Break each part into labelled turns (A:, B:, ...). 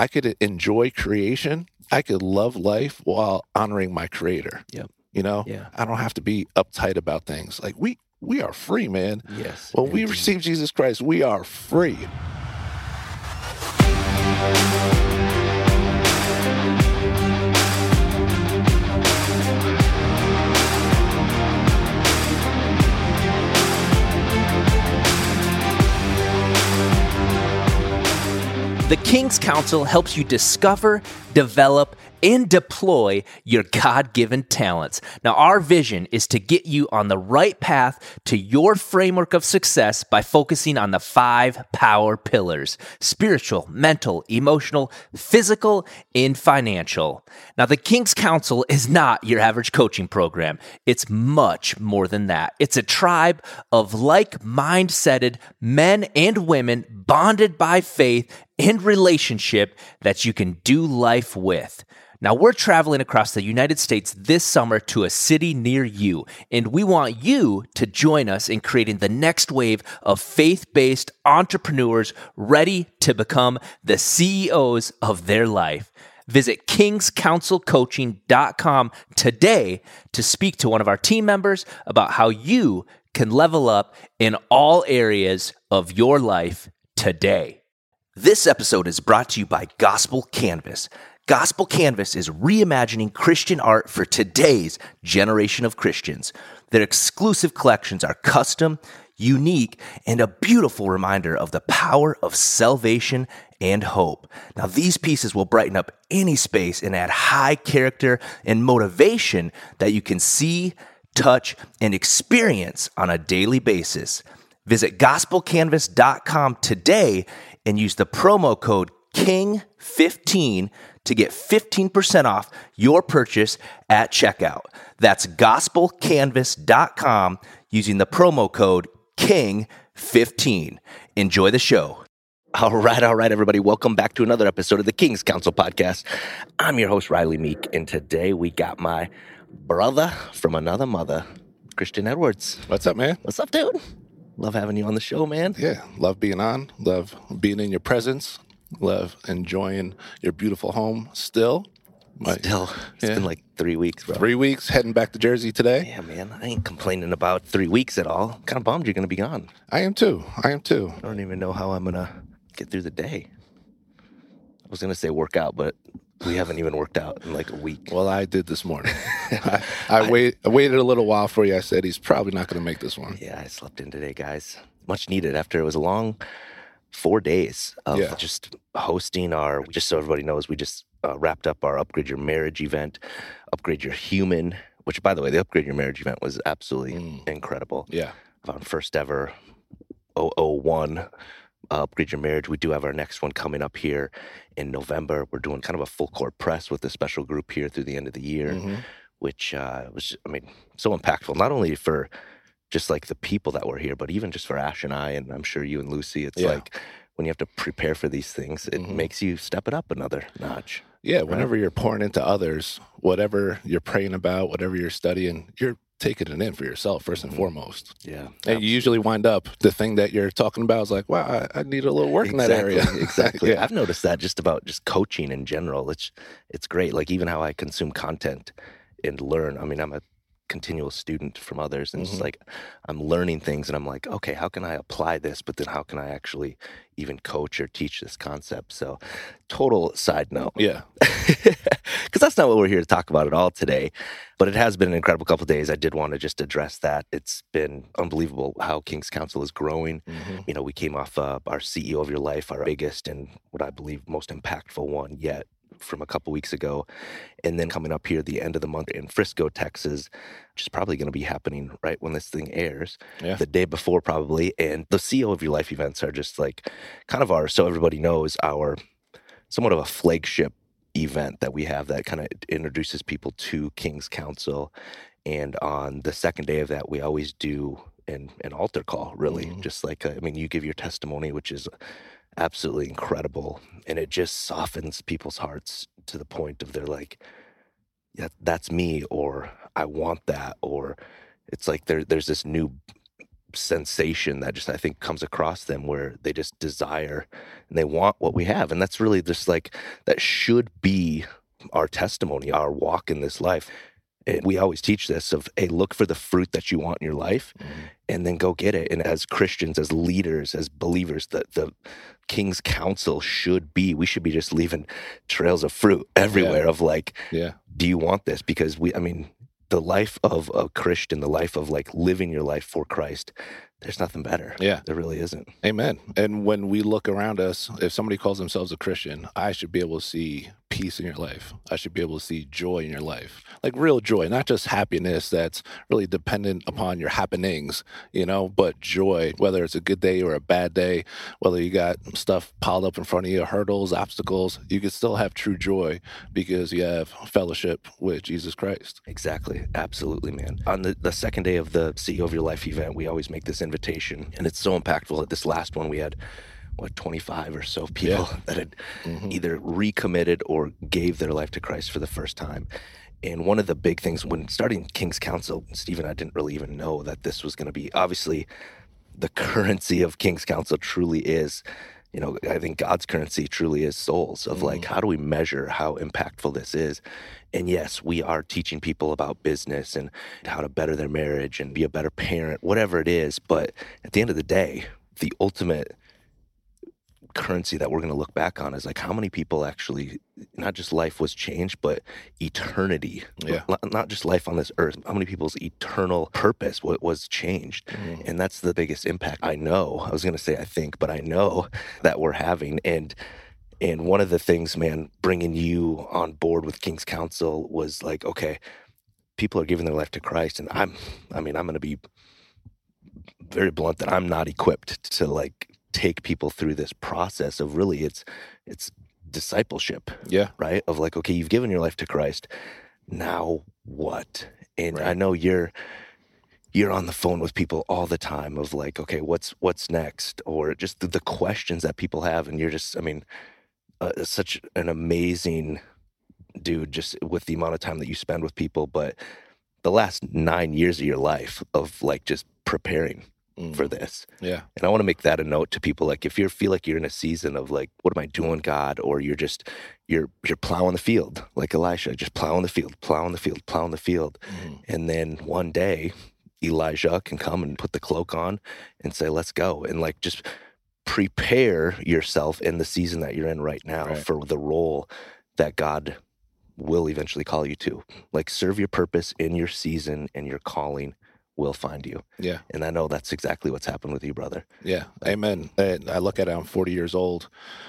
A: I could enjoy creation. I could love life while honoring my creator.
B: Yep.
A: You know,
B: Yeah.
A: I don't have to be uptight about things. Like we we are free, man.
B: Yes.
A: When we
B: indeed.
A: receive Jesus Christ, we are free.
B: The King's Council helps you discover, develop, and deploy your God given talents. Now, our vision is to get you on the right path to your framework of success by focusing on the five power pillars spiritual, mental, emotional, physical, and financial. Now, the King's Council is not your average coaching program, it's much more than that. It's a tribe of like mindseted men and women bonded by faith and relationship that you can do life with. Now, we're traveling across the United States this summer to a city near you, and we want you to join us in creating the next wave of faith based entrepreneurs ready to become the CEOs of their life. Visit kingscouncilcoaching.com today to speak to one of our team members about how you can level up in all areas of your life today. This episode is brought to you by Gospel Canvas. Gospel Canvas is reimagining Christian art for today's generation of Christians. Their exclusive collections are custom, unique, and a beautiful reminder of the power of salvation and hope. Now, these pieces will brighten up any space and add high character and motivation that you can see, touch, and experience on a daily basis. Visit gospelcanvas.com today and use the promo code KING15 to get 15% off your purchase at checkout. That's gospelcanvas.com using the promo code KING15. Enjoy the show. All right, all right, everybody. Welcome back to another episode of the King's Council podcast. I'm your host, Riley Meek, and today we got my brother from another mother, Christian Edwards.
A: What's up, man?
B: What's up, dude? Love having you on the show, man.
A: Yeah, love being on. Love being in your presence. Love enjoying your beautiful home still. My-
B: Still, it's
A: Yeah.
B: been like three weeks, bro.
A: Three weeks heading back to Jersey today.
B: Yeah, man, I ain't complaining about three weeks at all. Kind of bummed you're gonna be gone.
A: I am too. I am too.
B: I don't even know how I'm gonna get through the day. I was gonna say work out, but we haven't even worked out in like a week.
A: Well, I did this morning. I, I, wait, I waited a little while for you. I said he's probably not to make this one.
B: Yeah, I slept in today, guys. Much needed after it was a long four days of
A: Yeah.
B: just hosting our. Just so everybody knows, we just uh, wrapped up our upgrade your marriage event, upgrade your human. Which, by the way, the upgrade your marriage event was absolutely
A: Mm.
B: incredible.
A: Yeah.
B: our first ever 001 uh, upgrade your marriage we do have our next one coming up here in november we're doing kind of a full court press with a special group here through the end of the year
A: Mhm.
B: which uh, was i mean so impactful not only for just like the people that were here but even just for ash and i and i'm sure you and lucy it's
A: Yeah.
B: like when you have to prepare for these things it
A: Mhm.
B: makes you step it up another notch
A: Yeah. Whenever you're pouring into others, whatever you're praying about, whatever you're studying, you're taking it in for yourself first and
B: Mhm.
A: foremost.
B: yeah
A: And you usually wind up the thing that you're talking about is like, wow, I, I need a little work in that area.
B: exactly.
A: yeah.
B: I've noticed that just about just coaching in general. It's it's great. Like even how I consume content and learn. I mean, I'm a continual student from others, and it's
A: Mhm.
B: like I'm learning things, and I'm like, okay, how can I apply this? But then how can I actually even coach or teach this concept? So, total side note
A: Yeah.
B: because that's not what we're here to talk about at all today. But it has been an incredible couple of days. I did want to just address that. It's been unbelievable how King's Council is growing.
A: Mhm.
B: You know, we came off uh, our CEO of Your Life, our biggest and what I believe most impactful one yet from a couple weeks ago. And then coming up here at the end of the month in Frisco, Texas, which is probably going to be happening right when this thing airs
A: Yeah.
B: the day before probably and the ceo of your life events are just like kind of our so everybody knows our somewhat of a flagship event that we have that kind of introduces people to king's council and on the second day of that we always do an, an altar call really
A: Mhm.
B: just like uh, I mean you give your testimony which is absolutely incredible and it just softens people's hearts to the point of they're like yeah that's me or i want that or it's like there there's this new
C: sensation that just I think comes across them where they just desire and they want what we have. And that's really just like that should be our testimony, our walk in this life. And we always teach this of hey, look for the fruit that you want in your life mm-hmm. and then go get it. And as Christians, as leaders, as believers, the the King's Council should be, we should be just leaving trails of fruit everywhere of like,
A: Yeah.
C: do you want this? Because we, I mean, the life of a Christian, the life of like living your life for Christ, there's nothing better.
A: Yeah.
C: There really isn't.
A: Amen. And when we look around us, if somebody calls themselves a Christian, I should be able to see peace in your life. I should be able to see joy in your life. Like real joy, not just happiness that's really dependent upon your happenings, you know, but joy, whether it's a good day or a bad day, whether you got stuff piled up in front of you, hurdles, obstacles, you can still have true joy because you have fellowship with Jesus Christ.
C: Exactly. Absolutely, man. On the, the second day of the CEO of Your Life event, we always make this invitation, and it's so impactful. At this last one, we had what 25 or so people that had
A: Mhm.
C: either recommitted or gave their life to Christ for the first time. And one of the big things when starting King's Council, Steve and I didn't really even know that this was going to be obviously the currency of King's Council truly is, you know, I think God's currency truly is souls of like, mm-hmm. how do we measure how impactful this is? And yes, we are teaching people about business and how to better their marriage and be a better parent, whatever it is. But at the end of the day, the ultimate currency that we're going to look back on is like how many people actually not just life was changed but eternity
A: Yeah.
C: Not just life on this earth how many people's eternal purpose wa- was changed
A: Mhm.
C: and that's the biggest impact i know i was going to say i think but i know that we're having and and one of the things man bringing you on board with king's council was like okay people are giving their life to christ and i'm i mean i'm going to be very blunt that i'm not equipped to like take people through this process of really it's it's discipleship
A: Yeah.
C: right? Of like okay you've given your life to christ. Now what? And i know you're you're on the phone with people all the time of like okay what's what's next? Or just the, the questions that people have and you're just i mean uh, such an amazing dude just with the amount of time that you spend with people but the last nine years of your life of like just preparing
A: Mm.
C: for this
A: Yeah.
C: and I want to make that a note to people. Like if you feel like you're in a season of like, what am I doing, God? Or you're just you're you're plowing the field, like Elisha, just plowing the field, plowing the field, plowing the field.
A: Mhm.
C: And then one day Elijah can come and put the cloak on and say, Let's go. And like just prepare yourself in the season that you're in right now
A: Right.
C: for the role that God will eventually call you to. Like serve your purpose in your season and your calling will find you.
A: Yeah.
C: And I know that's exactly what's happened with you, brother.
A: Yeah, amen. I look at it, I'm 40 years old.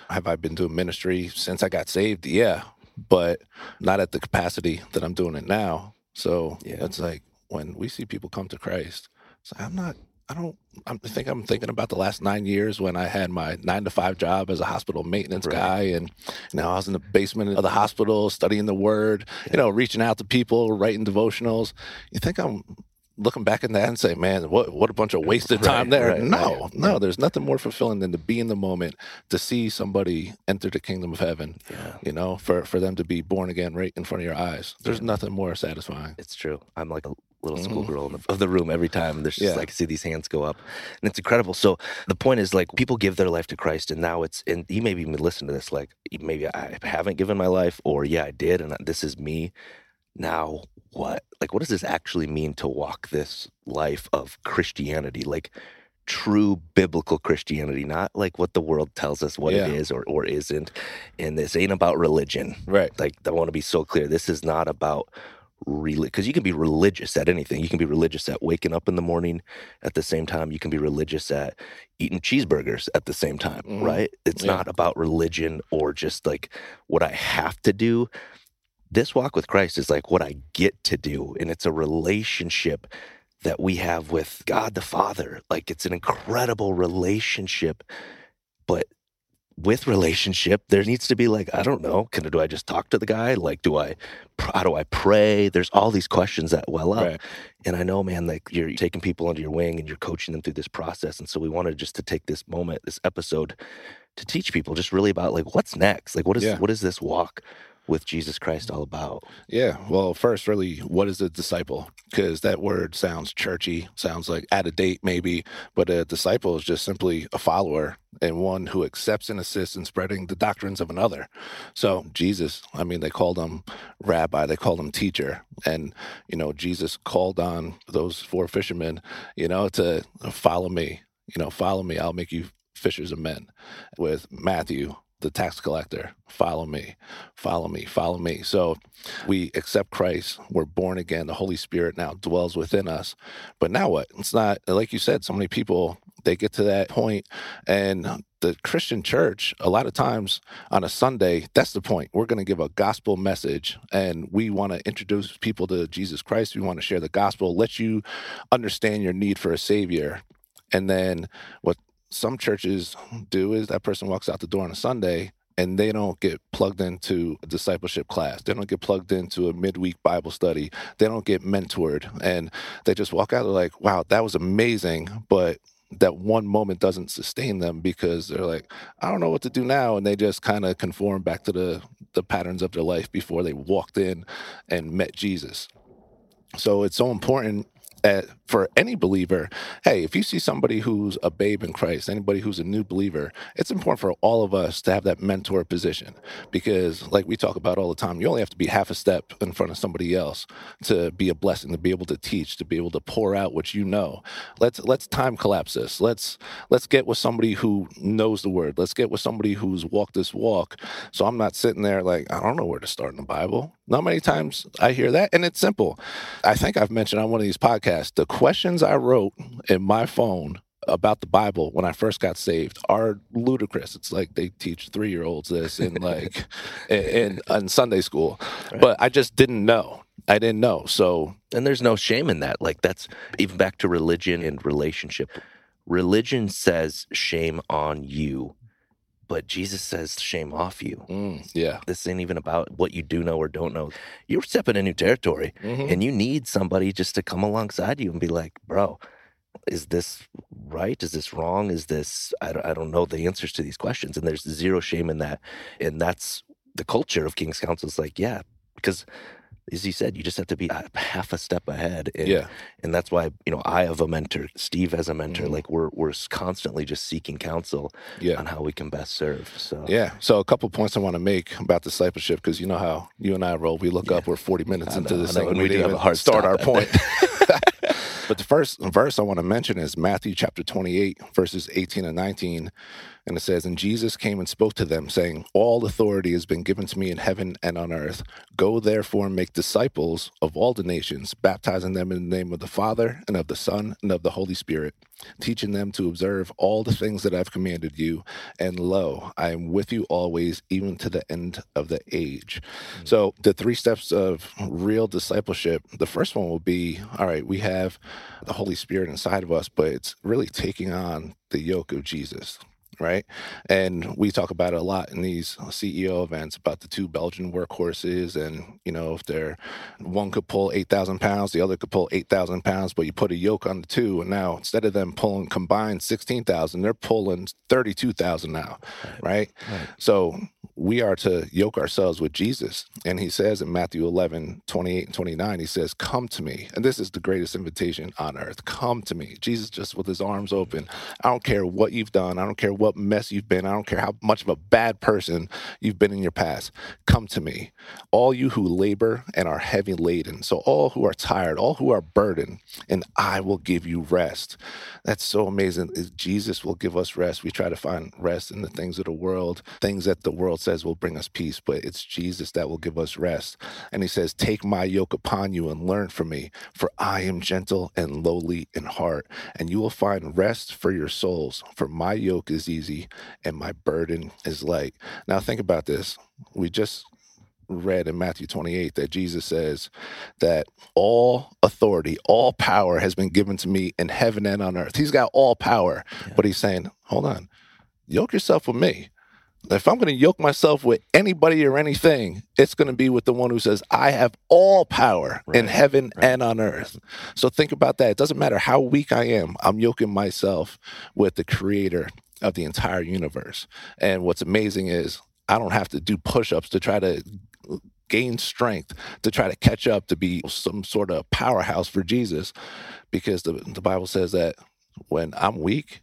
A: Have I been doing ministry since I got saved? Yeah, but not at the capacity that I'm doing it now. So
C: Yeah.
A: it's like when we see people come to Christ, it's like, I'm not, I don't, I think I'm thinking about the last nine years when I had my nine to five job as a hospital maintenance
C: Right.
A: guy. And, you know, I was in the basement of the hospital studying the word, you know, reaching out to people, writing devotionals. You think I'm, Looking back at that and say, man, what what a bunch of wasted
C: Right,
A: time there.
C: right,
A: no,
C: right.
A: no, there's nothing more fulfilling than to be in the moment, to see somebody enter the kingdom of heaven,
C: Yeah.
A: you know, for, for them to be born again right in front of your eyes. There's nothing more satisfying.
C: It's true. I'm like a little
A: Mhm.
C: schoolgirl in the, of the room every time. There's just
A: Yeah.
C: like I see these hands go up, and it's incredible. So the point is like people give their life to Christ, and now it's and you maybe even listen to this like maybe I haven't given my life, or yeah I did, and this is me. Now what? Like what does this actually mean to walk this life of Christianity? Like true biblical Christianity, not like what the world tells us what
A: Yeah.
C: it is or or isn't. And this ain't about religion
A: Right.
C: like I want to be so clear. This is not about really because you can be religious at anything. You can be religious at waking up in the morning. At the same time, you can be religious at eating cheeseburgers at the same time,
A: Mhm.
C: right? It's
A: Yeah.
C: not about religion or just like what I have to do. This walk with Christ is like what I get to do, and it's a relationship that we have with God the Father. Like it's an incredible relationship, but with relationship, there needs to be like, I don't know, can do I just talk to the guy? Like, do I, how do I pray? There's all these questions that well up.
A: Right.
C: And I know, man, like you're taking people under your wing and you're coaching them through this process. And so we wanted just to take this moment, this episode, to teach people just really about like what's next. Like, what is
A: Yeah.
C: what does this walk with Jesus Christ all about?
A: Yeah. Well, first, really, what is a disciple? Because that word sounds churchy, sounds like out of date, maybe. But a disciple is just simply a follower and one who accepts and assists in spreading the doctrines of another. So, Jesus, I mean, they called him rabbi, they called him teacher. And, you know, Jesus called on those four fishermen, you know, to follow me. You know, follow me, I'll make you fishers of men. With Matthew, the tax collector, follow me, follow me, follow me. So we accept Christ, we're born again, the Holy Spirit now dwells within us. But now what? It's not, like you said, so many people, they get to that point and the Christian church, a lot of times on a Sunday, that's the point. We're going to give a gospel message and we want to introduce people to Jesus Christ. We want to share the gospel, let you understand your need for a savior. And then what some churches do is that person walks out the door on a Sunday and they don't get plugged into a discipleship class. They don't get plugged into a midweek Bible study. They don't get mentored. And they just walk out, like, wow, that was amazing. But that one moment doesn't sustain them because they're like, I don't know what to do now. And they just kind of conform back to the, the patterns of their life before they walked in and met Jesus. So it's so important at, for any believer, hey, if you see somebody who's a babe in Christ, anybody who's a new believer, it's important for all of us to have that mentor position because, like we talk about all the time, you only have to be half a step in front of somebody else to be a blessing, to be able to teach, to be able to pour out what you know. Let's let's time collapse this. Let's let's get with somebody who knows the word. Let's get with somebody who's walked this walk. So I'm not sitting there like I don't know where to start in the Bible. Not many times I hear that, and it's simple. I think I've mentioned on one of these podcasts the questions I wrote in my phone about the Bible when I first got saved are ludicrous. It's like they teach three year olds this in like in, in, Sunday school, right. but I just didn't know. I didn't know. So
C: and there's no shame in that. Like that's even back to religion and relationship. Religion says shame on you but Jesus says, shame off you.
A: Mm, yeah.
C: This ain't even about what you do know or don't know. You're stepping in new territory mm-hmm. and you need somebody just to come alongside you and be like, bro, is this right? Is this wrong? Is this, I don't, I don't know the answers to these questions. And there's zero shame in that. And that's the culture of King's Council. Is like, yeah, because as you said, you just have to be a half a step ahead. And,
A: yeah.
C: And that's why, you know, I have a mentor, Steve has a mentor. Mm-hmm. Like we're, we're constantly just seeking counsel
A: yeah.
C: on how we can best serve. So,
A: yeah. So a couple points I want to make about discipleship, because you know how you and I roll. We look yeah. up, we're 40 minutes into this thing, and we, we didn't even hard start our point. but the first verse I want to mention is Matthew chapter 28, verses 18 and 19. And it says, And Jesus came and spoke to them, saying, All authority has been given to me in heaven and on earth. Go therefore and make disciples of all the nations, baptizing them in the name of the Father, and of the Son, and of the Holy Spirit, teaching them to observe all the things that I've commanded you. And lo, I am with you always, even to the end of the age. Mm-hmm. So, the three steps of real discipleship the first one will be all right, we have the Holy Spirit inside of us, but it's really taking on the yoke of Jesus right? And we talk about it a lot in these CEO events about the two Belgian workhorses, and you know if they're one could pull eight thousand pounds, the other could pull eight thousand pounds, but you put a yoke on the two, and now instead of them pulling combined sixteen thousand, they're pulling thirty-two thousand now, right. Right? right? So we are to yoke ourselves with Jesus, and He says in Matthew 11, 28 and 29, He says, "Come to me," and this is the greatest invitation on earth. Come to me, Jesus, just with His arms open. I don't care what you've done. I don't care what mess you've been. I don't care how much of a bad person you've been in your past. Come to me, all you who labor and are heavy laden. So, all who are tired, all who are burdened, and I will give you rest. That's so amazing. Jesus will give us rest. We try to find rest in the things of the world, things that the world says will bring us peace, but it's Jesus that will give us rest. And He says, Take my yoke upon you and learn from me, for I am gentle and lowly in heart, and you will find rest for your souls. For my yoke is easy and my burden is light. Now, think about this. We just read in Matthew 28 that Jesus says that all authority, all power has been given to me in heaven and on earth. He's got all power, yeah. but he's saying, hold on, yoke yourself with me. If I'm going to yoke myself with anybody or anything, it's going to be with the one who says, I have all power right. in heaven right. and on earth. So think about that. It doesn't matter how weak I am, I'm yoking myself with the creator of the entire universe. And what's amazing is I don't have to do push ups to try to gain strength to try to catch up to be some sort of powerhouse for Jesus because the, the Bible says that when I'm weak,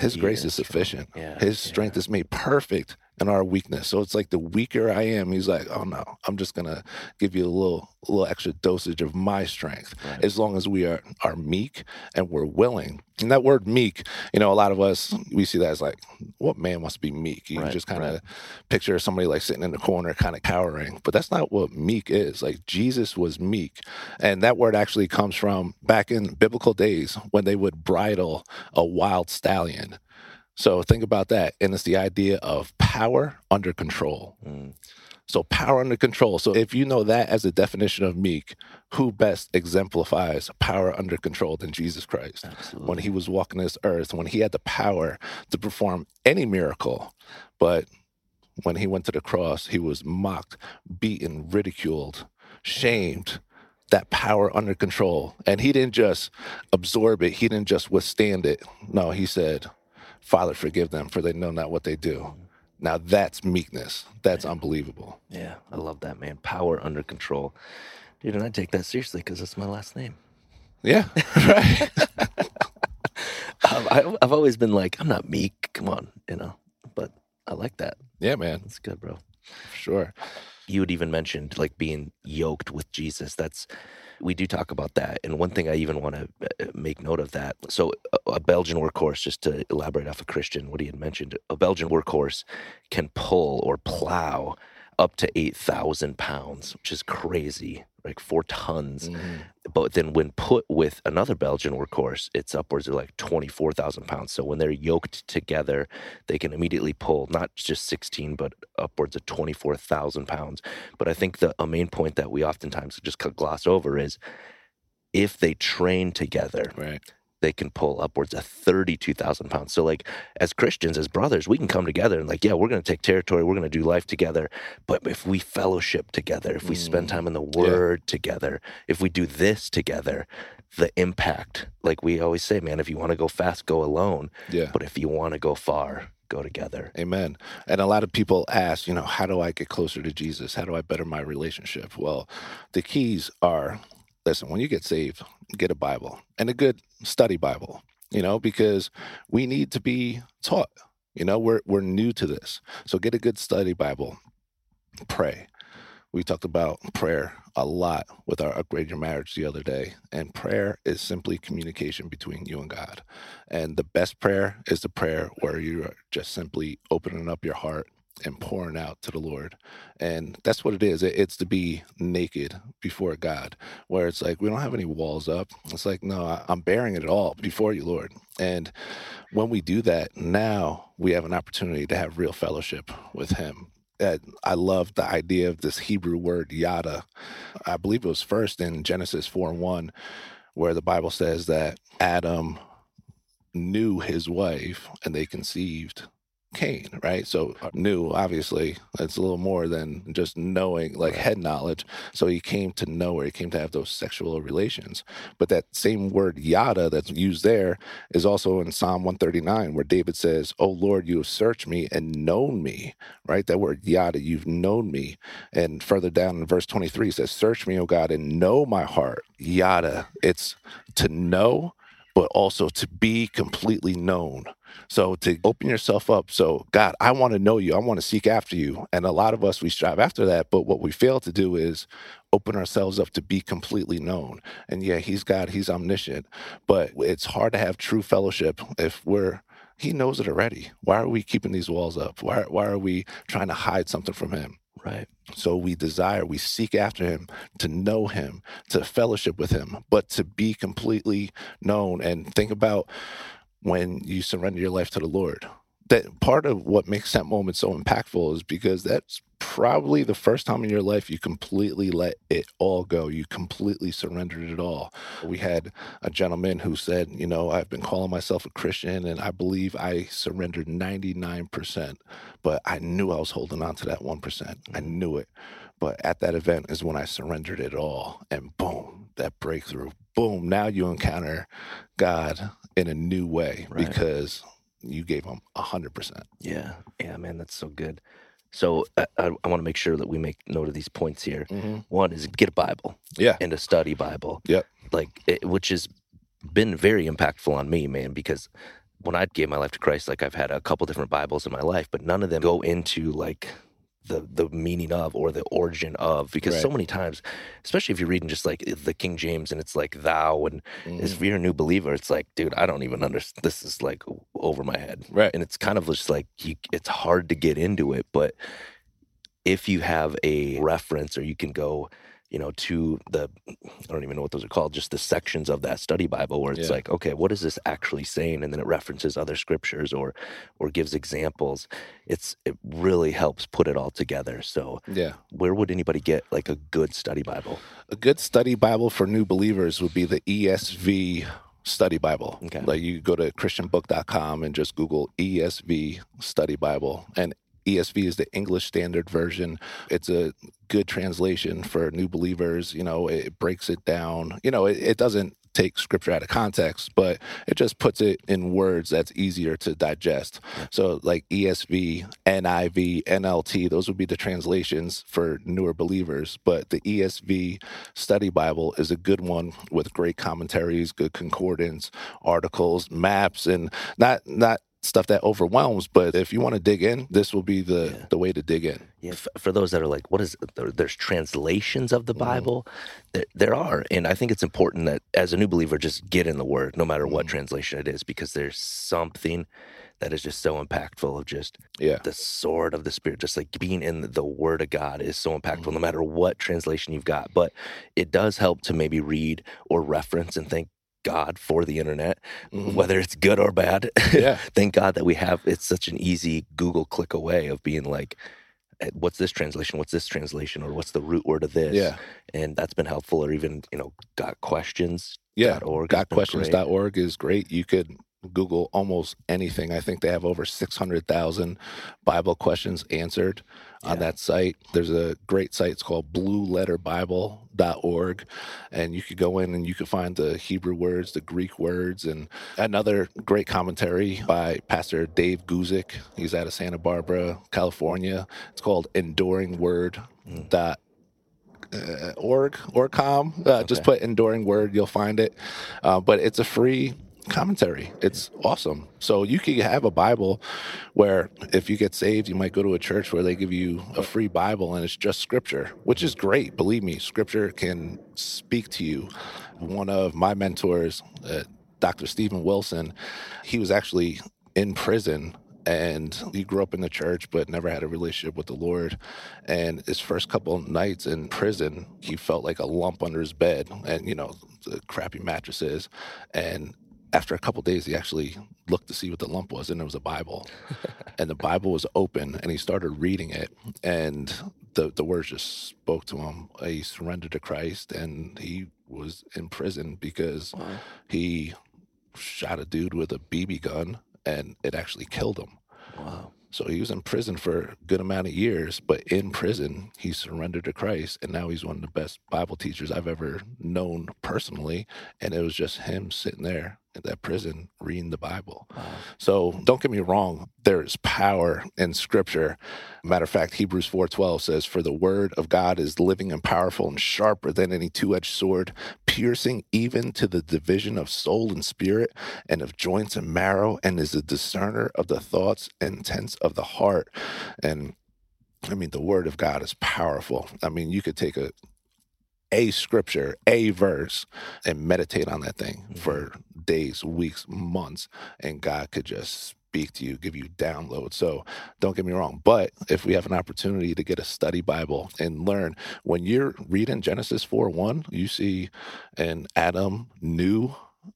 A: his
C: He
A: grace
C: is
A: is sufficient.
C: Yeah,
A: His strength is made perfect in our weakness. So it's like the weaker I am, he's like, oh no, I'm just gonna give you a little a little extra dosage of my strength.
C: Right.
A: As long as we are are meek and we're willing. And that word meek, you know, a lot of us we see that as like, what man wants to be meek? You
C: Right,
A: just kind of
C: right.
A: picture somebody like sitting in the corner, kind of cowering. But that's not what meek is. Like Jesus was meek. And that word actually comes from back in biblical days when they would bridle a wild stallion. So think about that. And it's the idea of power under control.
C: Mm.
A: So power under control. So if you know that as a definition of meek, who best exemplifies power under control than Jesus Christ?
C: Absolutely.
A: When he was walking this earth, when he had the power to perform any miracle, but when he went to the cross, he was mocked, beaten, ridiculed, shamed. That power under control. And he didn't just absorb it, he didn't just withstand it. No, he said, Father, forgive them, for they know not what they do. Now that's meekness. That's unbelievable.
C: Yeah, I love that, man. Power under control. Dude, and I take that seriously because that's my last name.
A: Yeah, right.
C: I've, I've I've always been like, I'm not meek. Come on, you know. But I like that.
A: yeah, man,
C: It's good, bro.
A: for sure.
C: You had even mentioned like being yoked with Jesus. That's we do talk about that. And one thing I even want to uh, make note of that. So a, a Belgian workhorse, just to elaborate off a Christian, what he had mentioned, a Belgian workhorse can pull or plow up to eight thousand pounds, which is crazy, like four tons. Mm-hmm. But then when put with another Belgian workhorse, it's upwards of like 24,000 pounds. So when they're yoked together, they can immediately pull not just 16, but upwards of 24,000 pounds. But I think the a main point that we oftentimes just gloss over is if they train together,
A: Right.
C: They can pull upwards of 32,000 pounds. So, like, as Christians, as brothers, we can come together and, like, yeah, we're going to take territory, we're going to do life together. But if we fellowship together, if we spend
A: Mm.
C: time in the word together, if we do this together, the impact, like we always say, man, if you want to go fast, go alone.
A: Yeah.
C: But if you want to go far, go together.
A: Amen. And a lot of people ask, you know, how do I get closer to Jesus? How do I better my relationship? Well, the keys are listen, when you get saved, get a Bible and a good study Bible, you know, because we need to be taught. You know, we're we're new to this. So get a good study Bible. Pray. We talked about prayer a lot with our Upgrade Your Marriage the other day. And prayer is simply communication between you and God. And the best prayer is the prayer where you're just simply opening up your heart and pouring out to the Lord. And that's what it is. It- It's to be naked before God, where it's like, we don't have any walls up. It's like, no, I'm bearing it all before you, Lord. And when we do that, now we have an opportunity to have real fellowship with Him. And I love the idea of this Hebrew word yada. I believe it was first in Genesis 4 and 1, where the Bible says that Adam knew his wife and they conceived Cain, right? So uh, knew, obviously, it's a little more than just knowing, like head knowledge. So he came to know her, he came to have those sexual relations. But that same word yada that's used there is also in Psalm 139, where David says, Oh Lord, you have searched me and known me, right? That word yada, you've known me. And further down in verse 23, it says, Search me, O God, and know my heart. Yada, it's to know, but also to be completely known. So to open yourself up. So, God, I want to know you. I want to seek after you. And a lot of us, we strive after that. But what we fail to do is open ourselves up to be completely known. And yeah, He's God, He's omniscient. But it's hard to have true fellowship if we're he knows it already. Why are we keeping these walls up? Why, why are we trying to hide something from him?
C: Right.
A: So we desire, we seek after him to know him, to fellowship with him, but to be completely known. And think about when you surrender your life to the Lord. That part of what makes that moment so impactful is because that's probably the first time in your life you completely let it all go. You completely surrendered it all. We had a gentleman who said, You know, I've been calling myself a Christian and I believe I surrendered 99%, but I knew I was holding on to that 1%. I mm-hmm. knew it. But at that event is when I surrendered it all. And boom, that breakthrough. Boom, now you encounter God in a new way
C: Right.
A: because you gave him 100%.
C: Yeah. Yeah, man, that's so good. So I, I, I want to make sure that we make note of these points here.
A: Mhm.
C: One is get a Bible
A: Yeah.
C: and a study Bible.
A: Yep.
C: Like, it, which has been very impactful on me, man, because when I gave my life to Christ, like I've had a couple different Bibles in my life, but none of them go into like the the meaning of or the origin of because so many times especially if you're reading just like the king james and it's like thou and
A: Mhm.
C: if you're a new believer it's like dude i don't even understand this is like over my head
A: Right.
C: and it's kind of just like you, it's hard to get into it but if you have a reference or you can go you know to the i don't even know what those are called just the sections of that study bible where it's
A: Yeah.
C: like okay what is this actually saying and then it references other scriptures or or gives examples it's it really helps put it all together so
A: Yeah.
C: where would anybody get like a good study bible
A: A good study Bible for new believers would be the ESV study Bible.
C: Okay.
A: Like you go to christianbook.com and just Google ESV study Bible. And ESV is the English Standard Version. It's a good translation for new believers. You know, it breaks it down. You know, it, it doesn't take scripture out of context, but it just puts it in words that's easier to digest. So, like ESV, NIV, NLT, those would be the translations for newer believers. But the ESV study Bible is a good one with great commentaries, good concordance, articles, maps, and not not stuff that overwhelms. But if you want to dig in, this will be the
C: Yeah.
A: the way to dig in.
C: Yeah, for those that are like, what is there, there's translations of the
A: Mm-hmm.
C: Bible? There, there are, and I think it's important that as a new believer, just get in the Word, no matter what
A: Mhm.
C: translation it is, because there's something that is just so impactful of just
A: Yeah.
C: the sword of the Spirit, just like being in the Word of God is so impactful,
A: Mm-hmm.
C: no matter what translation you've got. But it does help to maybe read or reference and thank God for the internet,
A: Mhm.
C: whether it's good or bad.
A: Yeah.
C: thank God that we have it's such an easy Google click away of being like, "Eh, what's this translation? What's this translation? Or what's the root word of this?
A: Yeah.
C: And that's been helpful. Or even, you know, got questions.
A: Yeah.
C: .org has been.
A: Gotquestions.org is great. You could Google almost anything. I think they have over 600,000 Bible questions answered on that site. There's a great site. It's called blueletterbible.org. And you could go in and you could find the Hebrew words, the Greek words, and another great commentary by Pastor Dave Guzik. He's out of Santa Barbara, California. It's called Enduring Word. Dot uh, org or com. Uh, Just put enduring word, you'll find it. Uh, but it's a free commentary. It's awesome. So you can have a Bible where if you get saved, you might go to a church where they give you a free Bible and it's just scripture, which is great. Believe me, scripture can speak to you. One of my mentors, uh, Dr. Stephen Wilson, he was actually in prison and he grew up in the church but never had a relationship with the Lord. And his first couple of nights in prison, he felt like a lump under his bed and, you know, the crappy mattresses. And after a couple of days, he actually looked to see what the lump was, and it was a Bible. and the Bible was open, and he started reading it. And the, the words just spoke to him. He surrendered to Christ, and he was in prison because
C: Wow.
A: he shot a dude with a BB gun and it actually killed him.
C: Wow.
A: So he was in prison for a good amount of years, but in prison, he surrendered to Christ. And now he's one of the best Bible teachers I've ever known personally. And it was just him sitting there in that prison reading the Bible.
C: Wow.
A: So don't get me wrong, there is power in scripture. Matter of fact, Hebrews 4:12 says, "For the word of God is living and powerful and sharper than any two-edged sword, piercing even to the division of soul and spirit and of joints and marrow, and is a discerner of the thoughts and intents of the heart." And I mean, the word of God is powerful. I mean, you could take a a scripture, a verse, and meditate on that thing for mm-hmm. Days, weeks, months, and God could just speak to you, give you downloads. So don't get me wrong. But if we have an opportunity to get a study Bible and learn, when you're reading Genesis 4 1, you see an Adam knew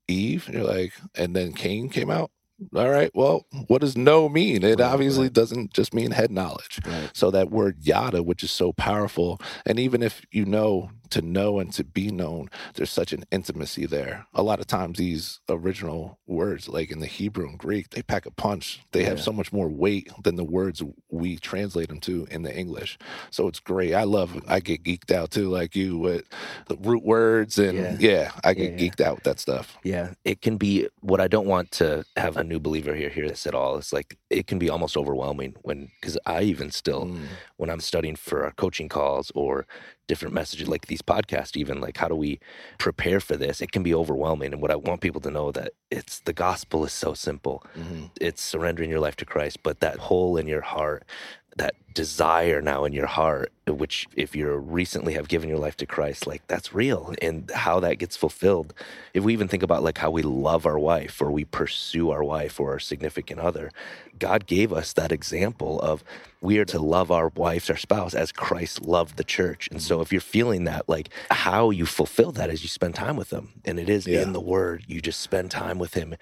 A: Eve, you're like, and then Cain came out. All right, well, what does know mean? It
C: Right,
A: obviously
C: right.
A: doesn't just mean head knowledge.
C: Right.
A: So that word yada, which is so powerful, and even if you know to know and to be known, there's such an intimacy there. A lot of times, these original words, like in the Hebrew and Greek, they pack a punch. They have so much more weight than the words we translate them to in the English. So it's great. I love. I get geeked out too, like you with the root words, and
C: Yeah.
A: yeah, I get
C: Yeah.
A: geeked out with that stuff.
C: Yeah, it can be what I don't want to have a new new believer here hear this at all, it's like it can be almost overwhelming when because I even still
A: Mm.
C: when I'm studying for our coaching calls or different messages like these podcasts, even like how do we prepare for this? It can be overwhelming. And what I want people to know that it's the gospel is so simple.
A: Mhm.
C: It's surrendering your life to Christ, but that hole in your heart, that desire now in your heart, which if you recently have given your life to Christ, like that's real and how that gets fulfilled. If we even think about like how we love our wife or we pursue our wife or our significant other, God gave us that example of we are to love our wives, our spouse, as Christ loved the church. And so if you're feeling that, like how you fulfill that is you spend time with them. And it is
A: Yeah.
C: in the word. You just spend time with him.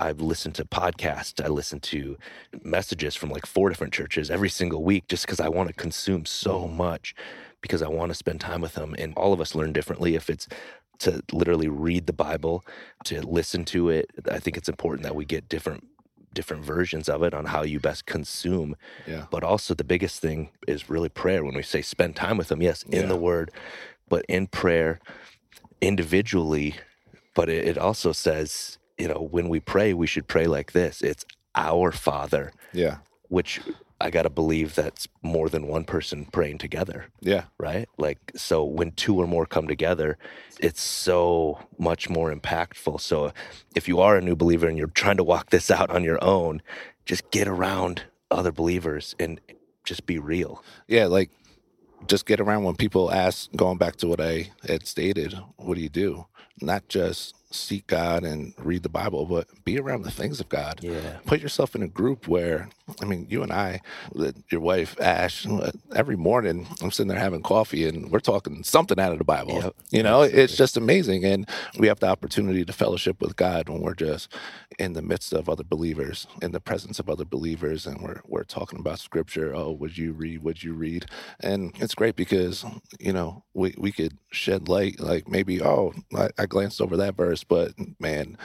C: I've listened to podcasts, I listen to messages from like four different churches every single week just because I want to consume so much because I want to spend time with them. And all of us learn differently. If it's to literally read the Bible, to listen to it, I think it's important that we get different different versions of it on how you best consume
A: Yeah.
C: but also the biggest thing is really prayer when we say spend time with them, yes in
A: Yeah.
C: the word but in prayer individually but it, it also says you know when we pray we should pray like this it's our father
A: Yeah.
C: which i gotta believe that's more than one person praying together
A: Yeah.
C: right? Like, so when two or more come together, it's so much more impactful. So, if you are a new believer and you're trying to walk this out on your own, just get around other believers and just be real.
A: Yeah. Like, just get around when people ask, going back to what I had stated, what do you do? Not just seek God and read the Bible, but be around the things of God.
C: Yeah.
A: Put yourself in a group where, I mean, you and I, your wife, Ash, every morning I'm sitting there having coffee and we're talking something out of the Bible.
C: Yep.
A: You know, it's just amazing. And we have the opportunity to fellowship with God when we're just in the midst of other believers, in the presence of other believers, and we're, we're talking about scripture. Oh, would you read? Would you read? And it's great because, you know, we, we could shed light, like maybe, oh, I, I glanced over that verse, but man,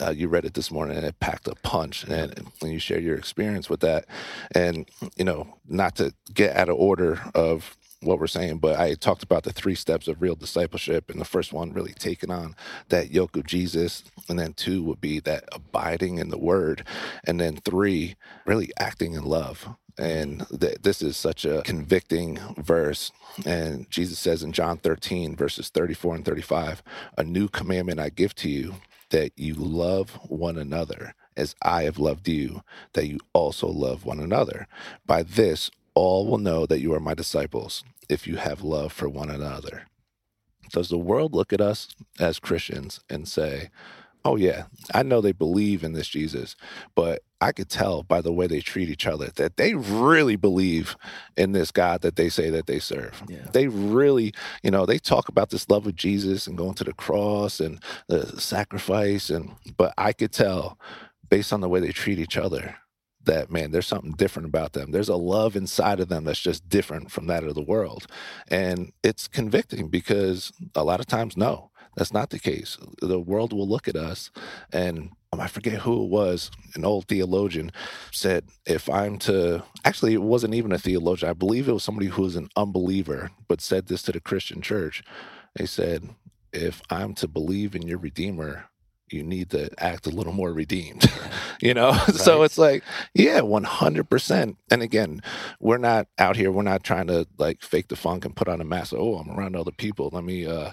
A: uh, you read it this morning and it packed a punch. And, and you share your experience with that. And, you know, not to get out of order of what we're saying, but I talked about the three steps of real discipleship. And the first one, really taking on that yoke of Jesus. And then two would be that abiding in the word. And then three, really acting in love. And th- this is such a convicting verse. And Jesus says in John 13, verses 34 and 35, a new commandment I give to you that you love one another as I have loved you, that you also love one another. By this, all will know that you are my disciples if you have love for one another. Does the world look at us as Christians and say, oh, yeah, I know they believe in this Jesus, but I could tell by the way they treat each other that they really believe in this God that they say that they serve.
C: Yeah.
A: They really, you know, they talk about this love of Jesus and going to the cross and the sacrifice and but I could tell based on the way they treat each other that man there's something different about them there's a love inside of them that's just different from that of the world and it's convicting because a lot of times no that's not the case the world will look at us and um, I forget who it was, an old theologian said, if I'm to, actually, it wasn't even a theologian. I believe it was somebody who was an unbeliever, but said this to the Christian church. They said, if I'm to believe in your Redeemer, you need to act a little more redeemed. you know? So it's like, yeah, 100%. And again, we're not out here, we're not trying to like fake the funk and put on a mask. Oh, I'm around other people. Let me, uh,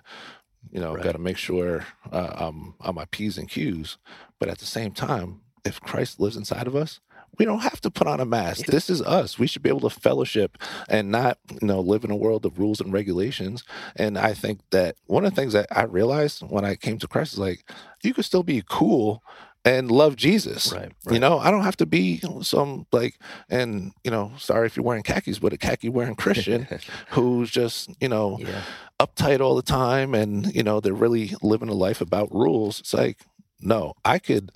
A: you know,
C: Right.
A: got to make sure uh, I'm on my P's and Q's. But at the same time, if Christ lives inside of us, we don't have to put on a mask. This is us. We should be able to fellowship and not, you know, live in a world of rules and regulations. And I think that one of the things that I realized when I came to Christ is like, you could still be cool and love Jesus.
C: Right,
A: You know, I don't have to be some like, and you know, sorry if you're wearing khakis, but a khaki wearing Christian who's just, you know,
C: Yeah.
A: uptight all the time and you know they're really living a life about rules it's like no i could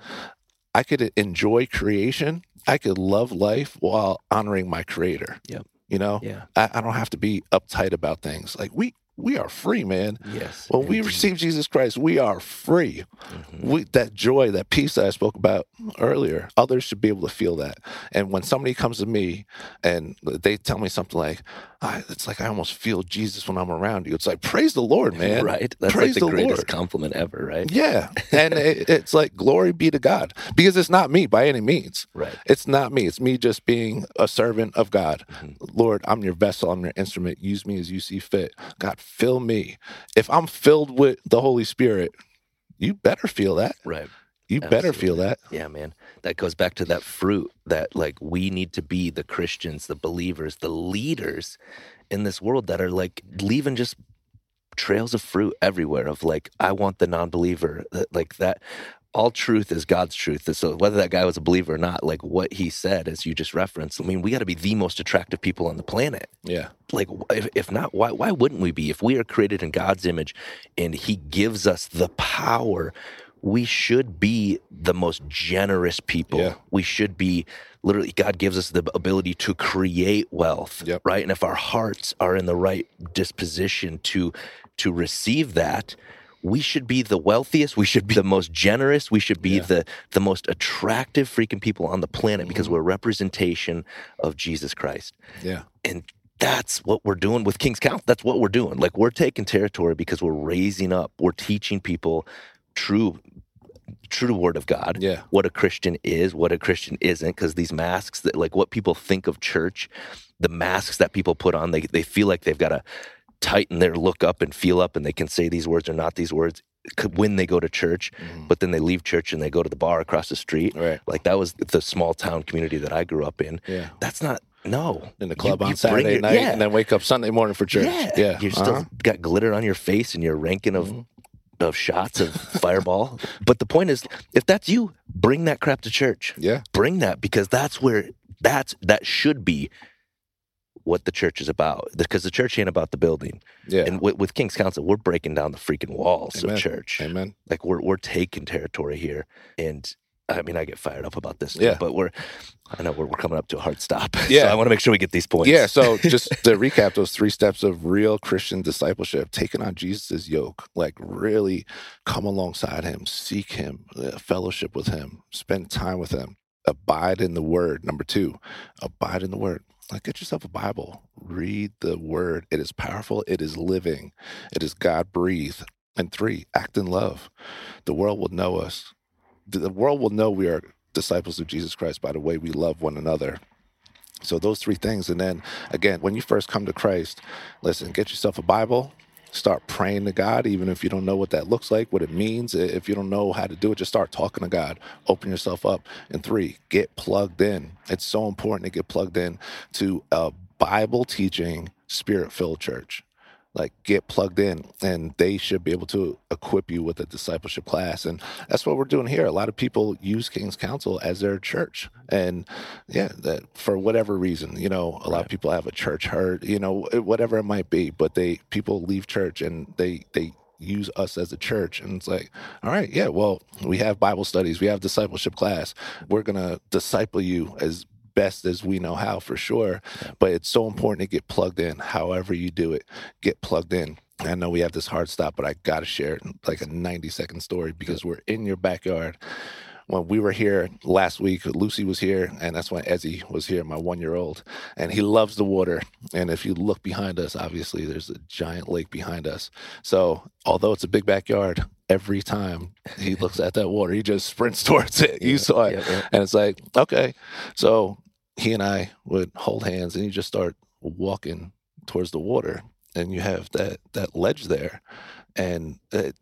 A: i could enjoy creation i could love life while honoring my creator
C: Yep.
A: you know
C: Yeah.
A: I, I don't have to be uptight about things like we we are free, man.
C: Yes.
A: When we
C: indeed.
A: receive Jesus Christ, we are free.
C: Mhm.
A: We, that joy, that peace that I spoke about earlier, others should be able to feel that. And when somebody comes to me and they tell me something like, "Ah, "It's like I almost feel Jesus when I'm around you," it's like praise the Lord, man.
C: right? That's
A: Praise
C: like the,
A: the
C: greatest
A: Lord.
C: compliment ever, right?
A: Yeah, and it, it's like glory be to God because it's not me by any means.
C: Right.
A: It's not me. It's me just being a servant of God.
C: Mhm.
A: Lord, I'm your vessel. I'm your instrument. Use me as you see fit. God, fill me. If I'm filled with the Holy Spirit, you better feel that.
C: Right.
A: You better feel that.
C: Yeah, man. That goes back to that fruit that like we need to be the Christians, the believers, the leaders in this world that are like leaving just trails of fruit everywhere of like I want the non-believer that like that all truth is God's truth. So whether that guy was a believer or not, like what he said as you just referenced, I mean, we got to be the most attractive people on the planet
A: Yeah.
C: like if, if not why why wouldn't we be if we are created in god's image and he gives us the power we should be the most generous people
A: Yeah.
C: we should be literally god gives us the ability to create wealth
A: Yep.
C: right and if our hearts are in the right disposition to to receive that we should be the wealthiest we should be the most generous we should be
A: Yeah.
C: the the most attractive freaking people on the planet because
A: Mhm.
C: we're a representation of jesus christ
A: Yeah.
C: and that's what we're doing with King's Council. That's what we're doing. Like we're taking territory because we're raising up, we're teaching people true, true word of God.
A: Yeah.
C: What a Christian is, what a Christian isn't. Because these masks that, like, what people think of church, the masks that people put on, they they feel like they've got to tighten their look up and feel up, and they can say these words or not these words when they go to church.
A: Mhm.
C: But then they leave church and they go to the bar across the street.
A: Right.
C: Like that was the small town community that I grew up in.
A: Yeah.
C: That's not no
A: In the club
C: you
A: on
C: bring
A: Saturday
C: your-
A: night
C: yeah.
A: and then wake up Sunday morning for church.
C: Yeah,
A: Yeah.
C: you're still
A: Uh-huh.
C: got glitter on your face and you're ranking of
A: Mhm.
C: of shots of Fireball. But the point is, if that's you, bring that crap to church.
A: Yeah.
C: Bring that because that's where that's that should be what the church is about. Because the church ain't about the building.
A: Yeah.
C: And with, with King's Council, we're breaking down the freaking walls
A: Amen.
C: of church.
A: Amen.
C: Like we're we're taking territory here, and. I mean, I get fired up about this,
A: Yeah.
C: but we're, I know we're, we're coming up to a hard stop.
A: Yeah.
C: so I want to make sure we get these points.
A: Yeah, so just to recap those three steps of real Christian discipleship, taking on Jesus' yoke, like really come alongside him, seek him, uh, fellowship with him, spend time with him, abide in the word. Number two, abide in the word. Like get yourself a Bible, read the word. It is powerful, it is living, it is God breathed. And three, act in love. The world will know us. The world will know we are disciples of Jesus Christ by the way we love one another. So those three things. And then again, when you first come to Christ, listen, get yourself a Bible, start praying to God, even if you don't know what that looks like, what it means. If you don't know how to do it, just start talking to God. Open yourself up. And three, get plugged in. It's so important to get plugged in to a Bible teaching, spirit filled church. Like get plugged in, and they should be able to equip you with a discipleship class, and that's what we're doing here. A lot of people use King's Council as their church, and yeah, that for whatever reason, you know, a lot of people have a church hurt, you know, whatever it might be, but they people leave church and they they use us as a church and it's like all right yeah well we have bible studies we have discipleship class we're gonna disciple you as best as we know how for sure but it's so important to get plugged in however you do it get plugged in. I know we have this hard stop, but I got to share it like a 90 second story because we're in your backyard when we were here last week, Lucy was here, and that's when Ezzy was here, my one year old. And he loves the water. And if you look behind us, obviously there's a giant lake behind us. So, although it's a big backyard, every time he looks at that water, he just sprints towards it. You saw it.
C: Yeah, yeah.
A: And it's like, okay. So, he and I would hold hands, and you just start walking towards the water. And you have that, that ledge there. And it,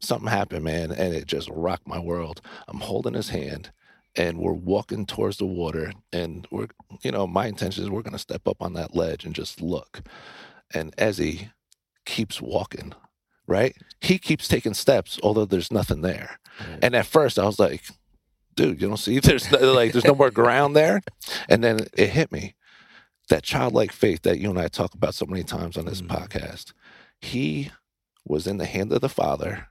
A: something happened, man, and it just rocked my world. I'm holding his hand and we're walking towards the water and we're you know, my intention is we're gonna step up on that ledge and just look. And Ezzy keeps walking, right? He keeps taking steps, although there's nothing there.
C: Right.
A: And at first I was like, dude, you don't see there's no, like there's no more ground there. And then it hit me. That childlike faith that you and I talk about so many times on this
C: Mhm.
A: podcast. He was in the hand of the Father,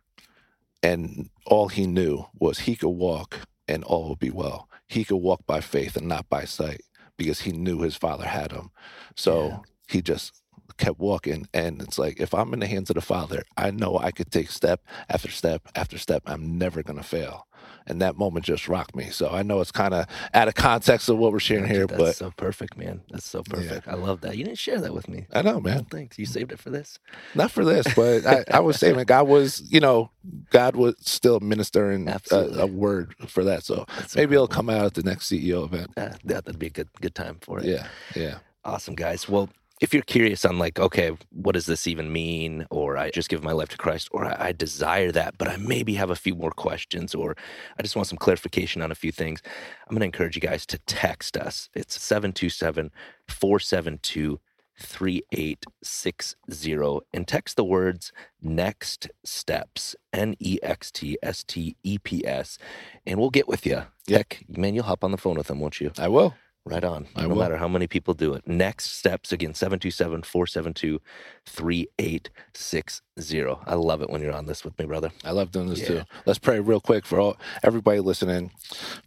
A: and all he knew was he could walk and all would be well. He could walk by faith and not by sight because he knew his Father had him. So
C: Yeah.
A: he just kept walking. And it's like, if I'm in the hands of the Father, I know I could take step after step after step. I'm never going to fail. And that moment just rocked me. So I know it's kind of out of context of what we're sharing here,
C: That's
A: but
C: so perfect, man. That's so perfect. I love that. You didn't share that with me.
A: I know, man.
C: Thanks. You saved it for this.
A: Not for this, but I, I was saying, God was, you know, God was still ministering a, a word for that. So
C: That's
A: maybe it'll come out at the next CEO event.
C: Uh, that, that'd be a good good time for it.
A: Yeah, yeah.
C: Awesome, guys. Well, if you're curious on like, okay, what does this even mean? Or I just give my life to Christ, or I, I desire that, but I maybe have a few more questions, or I just want some clarification on a few things. I'm going to encourage you guys to text us. It's 727 472 3860 and text the words next steps N E X T S T E P S and we'll get with you.
A: Yeah.
C: Heck, man, you'll hop on the phone with them, won't you?
A: I will.
C: Right on.
A: I
C: no
A: will.
C: matter how many people do it. Next steps again 727 472 3860. I love it when you're on this with me, brother.
A: I love doing this
C: Yeah.
A: too. Let's pray real quick for all everybody listening.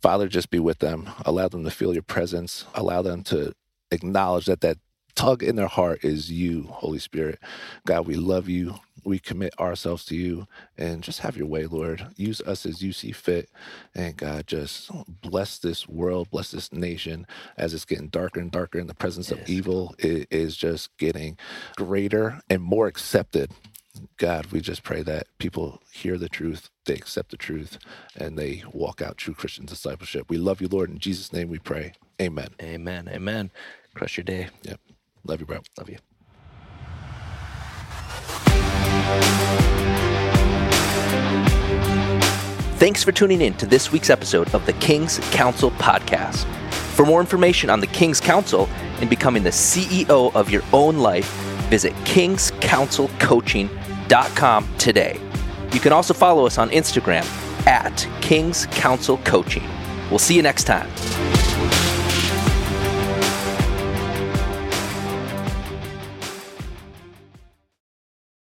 A: Father, just be with them. Allow them to feel your presence. Allow them to acknowledge that that tug in their heart is you, Holy Spirit. God, we love you. We commit ourselves to you and just have your way, Lord. Use us as you see fit. And God, just bless this world, bless this nation as it's getting darker and darker and the presence of evil i- is just getting greater and more accepted. God, we just pray that people hear the truth, they accept the truth, and they walk out true Christian discipleship. We love you, Lord. In Jesus' name we pray. Amen.
C: Amen. Amen. Crush your day.
A: Yep. Love you, bro.
C: Love you.
B: Thanks for tuning in to this week's episode of the King's Council podcast. For more information on the King's Council and becoming the CEO of your own life, visit kingscouncilcoaching.com today. You can also follow us on Instagram at King's Council Coaching. We'll see you next time.